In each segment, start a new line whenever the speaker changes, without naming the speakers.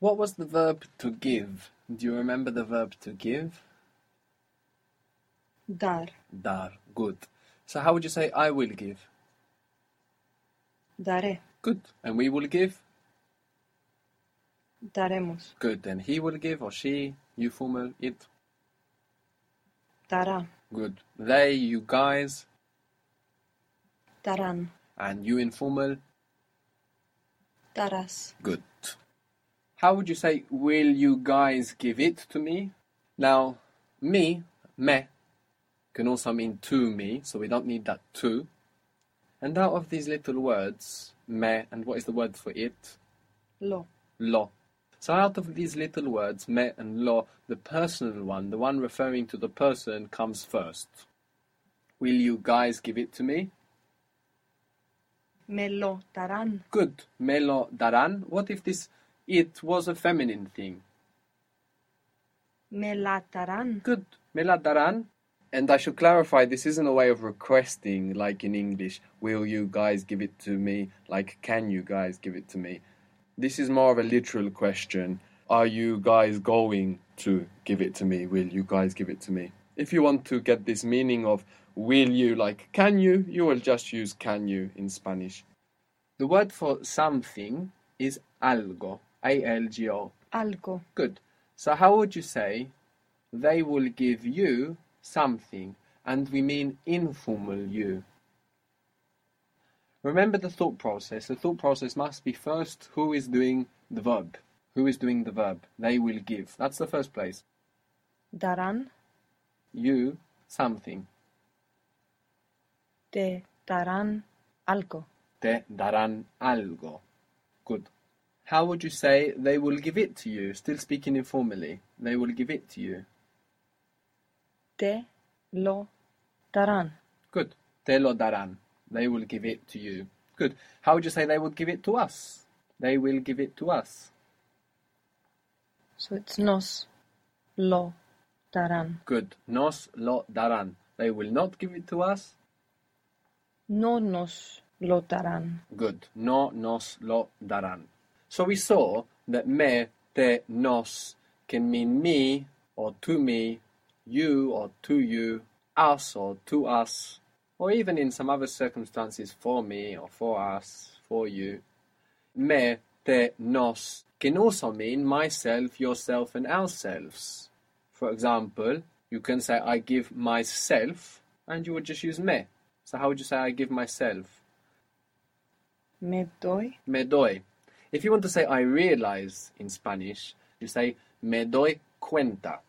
What was the verb to give? Do you remember the verb to give?
Dar.
Dar. Good. So how would you say I will give?
Daré.
Good. And we will give?
Daremos.
Good. And he will give or she? You formal it?
Dará.
Good. They, you guys,
Darán.
and you informal?
Darás.
Good. How would you say, will you guys give it to me? Now, me, me, can also mean to me, so we don't need that to. And out of these little words, me, and what is the word for it?
Lo.
Lo. So out of these little words, me and lo, the personal one, the one referring to the person, comes first. Will you guys give it to me?
Me lo darán.
Good. Me lo darán. What if this it was a feminine thing?
Me la darán.
Good. Me la darán. And I should clarify, this isn't a way of requesting, like in English, will you guys give it to me? Like, can you guys give it to me? This is more of a literal question. Are you guys going to give it to me? Will you guys give it to me? If you want to get this meaning of will you, like can you, you will just use can you in Spanish. The word for something is algo. A L G O.
Algo.
Good. So how would you say they will give you something? And we mean informal you. Remember the thought process. The thought process must be first who is doing the verb. Who is doing the verb? They will give. That's the first place.
Darán.
You something.
Te darán algo.
Te darán algo. Good. How would you say they will give it to you? Still speaking informally. They will give it to you.
Te lo darán.
Good. Te lo darán. They will give it to you. Good. How would you say they would give it to us? They will give it to us.
So it's nos lo darán.
Good. Nos lo darán. They will not give it to us.
No nos lo darán.
Good. No nos lo darán. So we saw that me, te, nos can mean me or to me, you or to you, us or to us, or even in some other circumstances for me or for us, for you. Me, te, nos can also mean myself, yourself, and ourselves. For example, you can say I give myself, and you would just use me. So how would you say I give myself?
Me doy.
Me doy. If you want to say I realize in Spanish, you say me doy cuenta.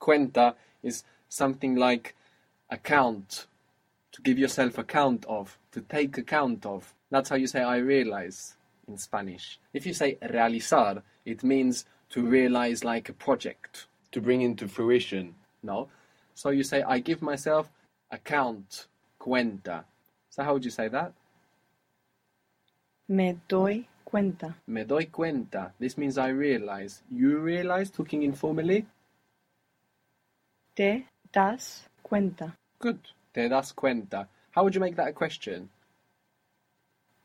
Cuenta is something like account, to give yourself account of, to take account of. That's how you say I realize in Spanish. If you say realizar, it means to realize like a project, to bring into fruition. No? So you say I give myself account, cuenta. So how would you say that?
Me doy cuenta.
Me doy cuenta. This means I realize. You realize, talking informally?
Te das cuenta.
Good. Te das cuenta. How would you make that a question?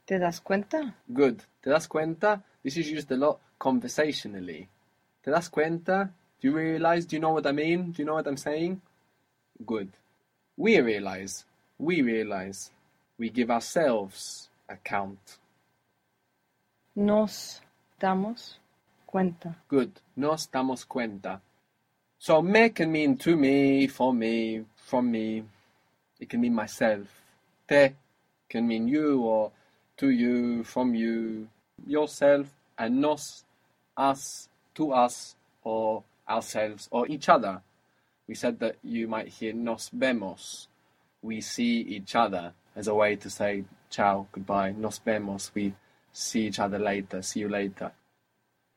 ¿Te das cuenta?
Good. Te das cuenta? This is used a lot conversationally. Te das cuenta? Do you realize? Do you know what I mean? Do you know what I'm saying? Good. We realize. We realize. We give ourselves account.
Nos damos cuenta.
Good. Nos damos cuenta. So me can mean to me, for me, from me. It can mean myself. Te can mean you or to you, from you, yourself, and nos, us, to us, or ourselves, or each other. We said that you might hear nos vemos. We see each other as a way to say ciao, goodbye. Nos vemos. We see each other later. See you later.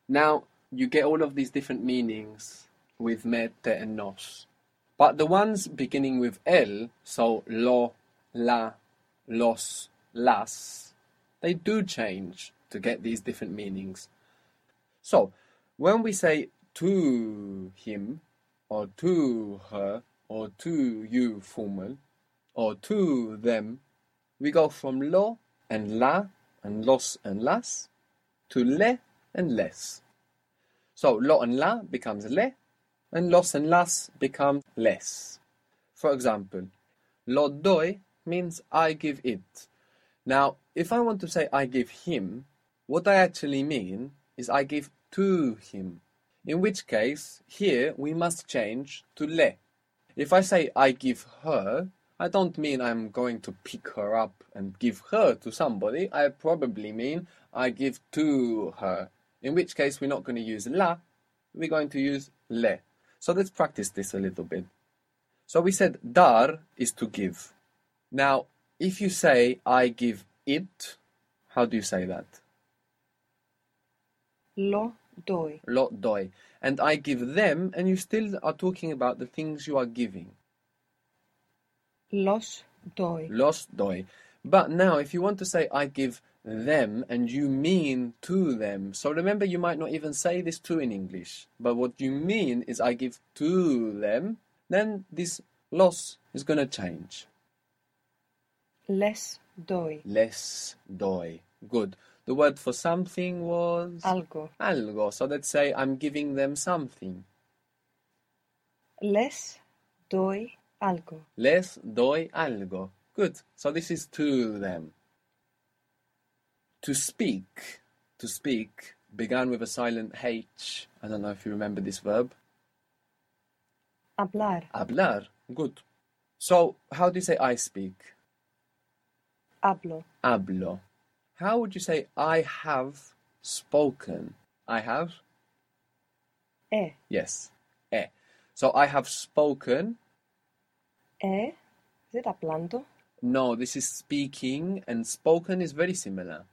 Now, you get all of these different meanings with me, te, and nos. But the ones beginning with el, so lo, la, los, las, they do change to get these different meanings. So, when we say to him, or to her, or to you formal, or to them, we go from lo and la and los and las to le and les. So lo and la becomes le, and los and las become les. For example, lo doy means I give it. Now, if I want to say I give him, what I actually mean is I give to him. In which case, here we must change to le. If I say I give her, I don't mean I'm going to pick her up and give her to somebody. I probably mean I give to her. In which case, we're not going to use la, we're going to use le. So let's practice this a little bit. So we said dar is to give. Now, if you say I give it, how do you say that?
Lo doy.
Lo doy. And I give them, and you still are talking about the things you are giving.
Los doy.
Los doy. But now, if you want to say I give them and you mean to them, so remember you might not even say this to in English, but what you mean is I give to them, then this los is going to change.
Les doy.
Les doy. Good. The word for something was
Algo.
algo. So let's say I'm giving them something.
Les doy algo.
Les doy algo. Good. So this is to them. To speak. To speak began with a silent H. I don't know if you remember this verb.
Hablar.
Hablar. Good. So how do you say I speak?
Hablo.
Hablo. How would you say I have spoken? I have?
He.
Yes. Eh. So I have spoken.
He. Is it hablando?
No, this is speaking, and spoken is very similar.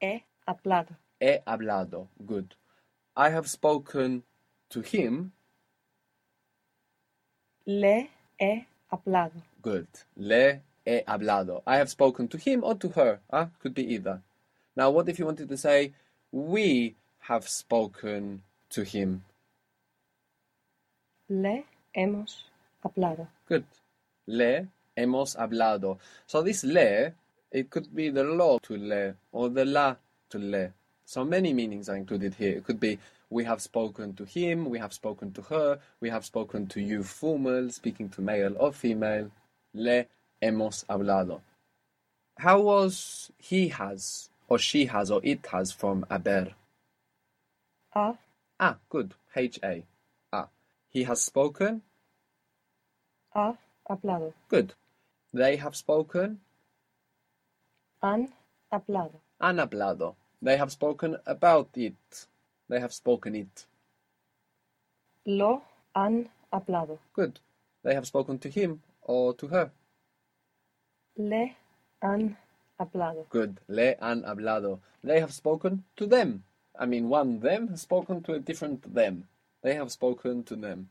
He hablado.
He hablado. Good. I have spoken to him.
Le he hablado.
Good. Le he hablado. I have spoken to him or to her. Ah, could be either. Now, what if you wanted to say, we have spoken to him?
Le hemos hablado.
Good. Le hemos hablado. So this le, it could be the lo to le or the la to le. So many meanings are included here. It could be we have spoken to him, we have spoken to her, we have spoken to you formal, speaking to male or female. Le hemos hablado. How was he has or she has or it has from haber?
Ha
Ah, good. H A. Ah. He has spoken.
Ha hablado.
Good. They have spoken.
Han hablado.
Han hablado. They have spoken about it. They have spoken it.
Lo han hablado.
Good. They have spoken to him or to her.
Le han hablado.
Good. Le han hablado. They have spoken to them. I mean, one them has spoken to a different them. They have spoken to them.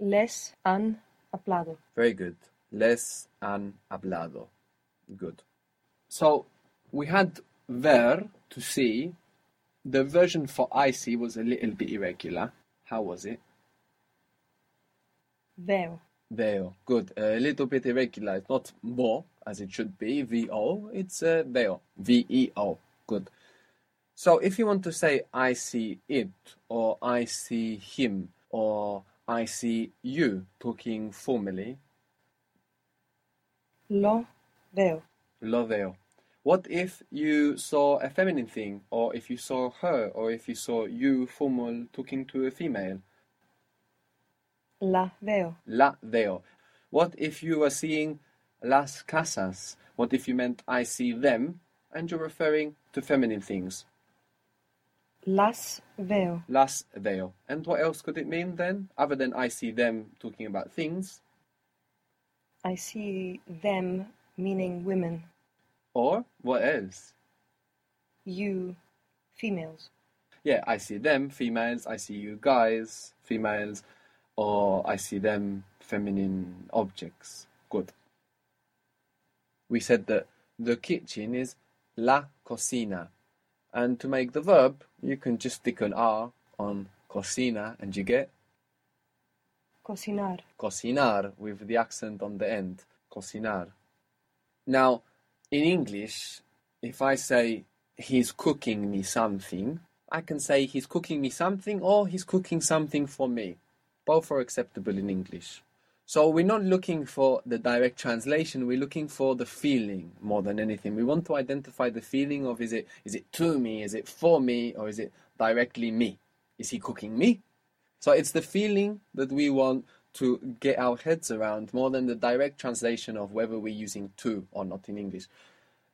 Les han hablado.
Very good. Les han hablado. Good. So we had ver to see. The version for I see was a little bit irregular. How was it?
Veo.
Veo. Good. A little bit irregular. It's not mo as it should be. V O. It's uh, veo. V E O. Good. So if you want to say I see it or I see him or I see you talking formally,
Lo veo.
lo veo. What if you saw a feminine thing or if you saw her or if you saw you formal talking to a female?
La veo.
La veo. What if you were seeing las casas? What if you meant I see them and you're referring to feminine things?
Las veo.
Las veo. And what else could it mean then, other than I see them talking about things?
I see them meaning women.
Or what else?
You females.
Yeah, I see them, females. I see you guys, females. Or I see them, feminine objects. Good. We said that the kitchen is la cocina. And to make the verb, you can just stick an R on cocina and you get
Cocinar.
cocinar with the accent on the end. Cocinar. Now, in English, if I say he's cooking me something, I can say he's cooking me something or he's cooking something for me. Both are acceptable in English. So we're not looking for the direct translation, we're looking for the feeling more than anything. We want to identify the feeling of is it is it to me, is it for me, or is it directly me? Is he cooking me? So it's the feeling that we want to get our heads around more than the direct translation of whether we're using to or not in English.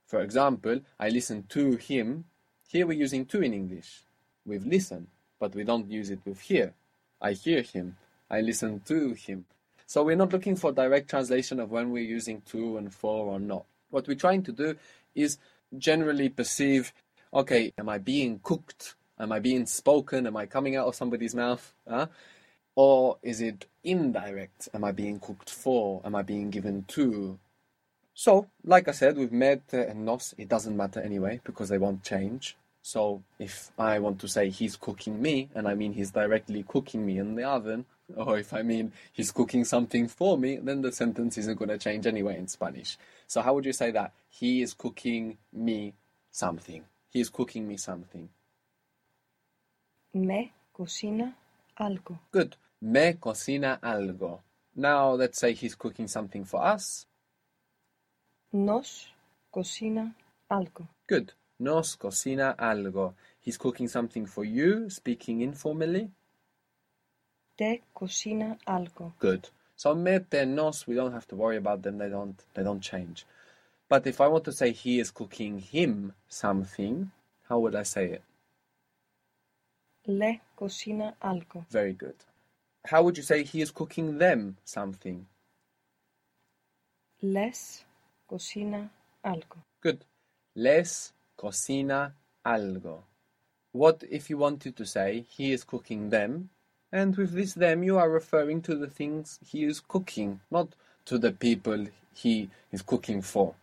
For example, I listen to him. Here we're using to in English. We've listened, but we don't use it with hear. I hear him. I listen to him. So we're not looking for direct translation of when we're using to and for or not. What we're trying to do is generally perceive, okay, am I being cooked? Am I being spoken? Am I coming out of somebody's mouth? Huh? Or is it indirect? Am I being cooked for? Am I being given to? So, like I said, with med and nos, it doesn't matter anyway because they won't change. So, if I want to say he's cooking me, and I mean he's directly cooking me in the oven, or if I mean he's cooking something for me, then the sentence isn't going to change anyway in Spanish. So, how would you say that? He is cooking me something. He is cooking me something.
Me cocina algo.
Good. Me cocina algo. Now, let's say he's cooking something for us.
Nos cocina algo.
Good. Nos cocina algo. He's cooking something for you, speaking informally.
Te cocina algo.
Good. So me, te, nos, we don't have to worry about them. They don't. They don't change. But if I want to say he is cooking him something, how would I say it?
Le cocina algo.
Very good. How would you say he is cooking them something?
Les cocina algo.
Good. Les cocina algo. What if you wanted to say he is cooking them? And with this them, you are referring to the things he is cooking, not to the people he is cooking for.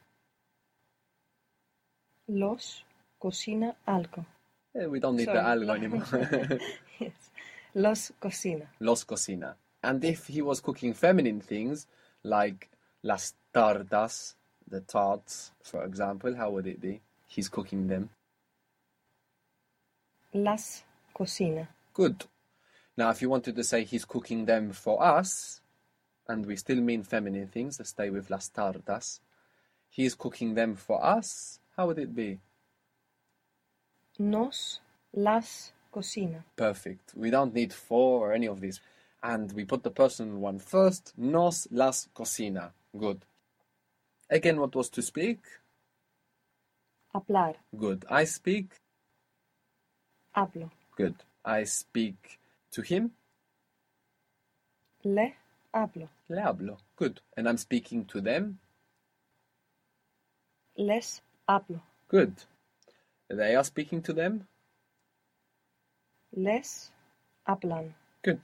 Los cocina algo.
Eh, we don't need the
Sorry,
algo anymore.
Yes. Los cocina.
Los cocina. And if he was cooking feminine things, like las tartas, the tarts, for example, how would it be? He's cooking them.
Las cocina.
Good. Now, if you wanted to say he's cooking them for us, and we still mean feminine things, let's stay with las tartas. He's cooking them for us, how would it be?
Nos las cocina.
Perfect. We don't need for or any of these. And we put the personal one first. Nos las cocina. Good. Again, what was to speak?
Hablar.
Good. I speak.
Hablo.
Good. I speak to him.
Le hablo.
Le hablo. Good. And I'm speaking to them.
Les hablo.
Good. They are speaking to them.
Les hablan.
Good.